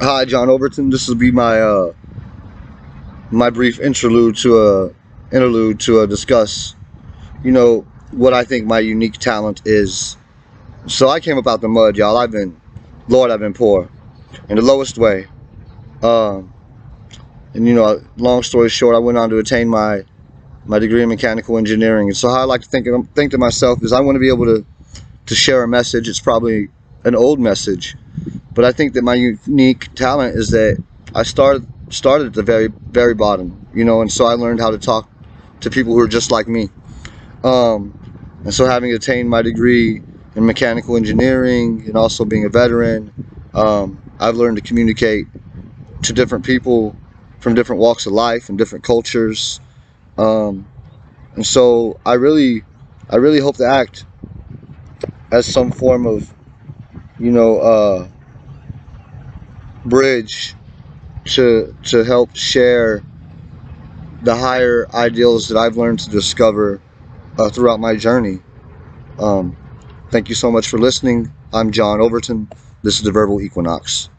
Hi, John Overton. This will be my uh, my brief interlude to a interlude to uh, discuss, you know, what I think my unique talent is. So I came up out the mud, y'all. I've been, Lord, I've been poor, in the lowest way. Um, and you know, long story short, I went on to attain my my degree in mechanical engineering. And so how I like to think think to myself is I want to be able to to share a message. It's probably an old message, but I think that my unique talent is that I started started at the very very bottom, you know, and so I learned how to talk to people who are just like me. Um, and so having attained my degree in mechanical engineering and also being a veteran, um, I've learned to communicate to different people from different walks of life and different cultures. Um, and so I really, I really hope to act as some form of, you know, uh, bridge to to help share the higher ideals that I've learned to discover uh, throughout my journey. Um, thank you so much for listening. I'm John Overton. This is the Verbal Equinox.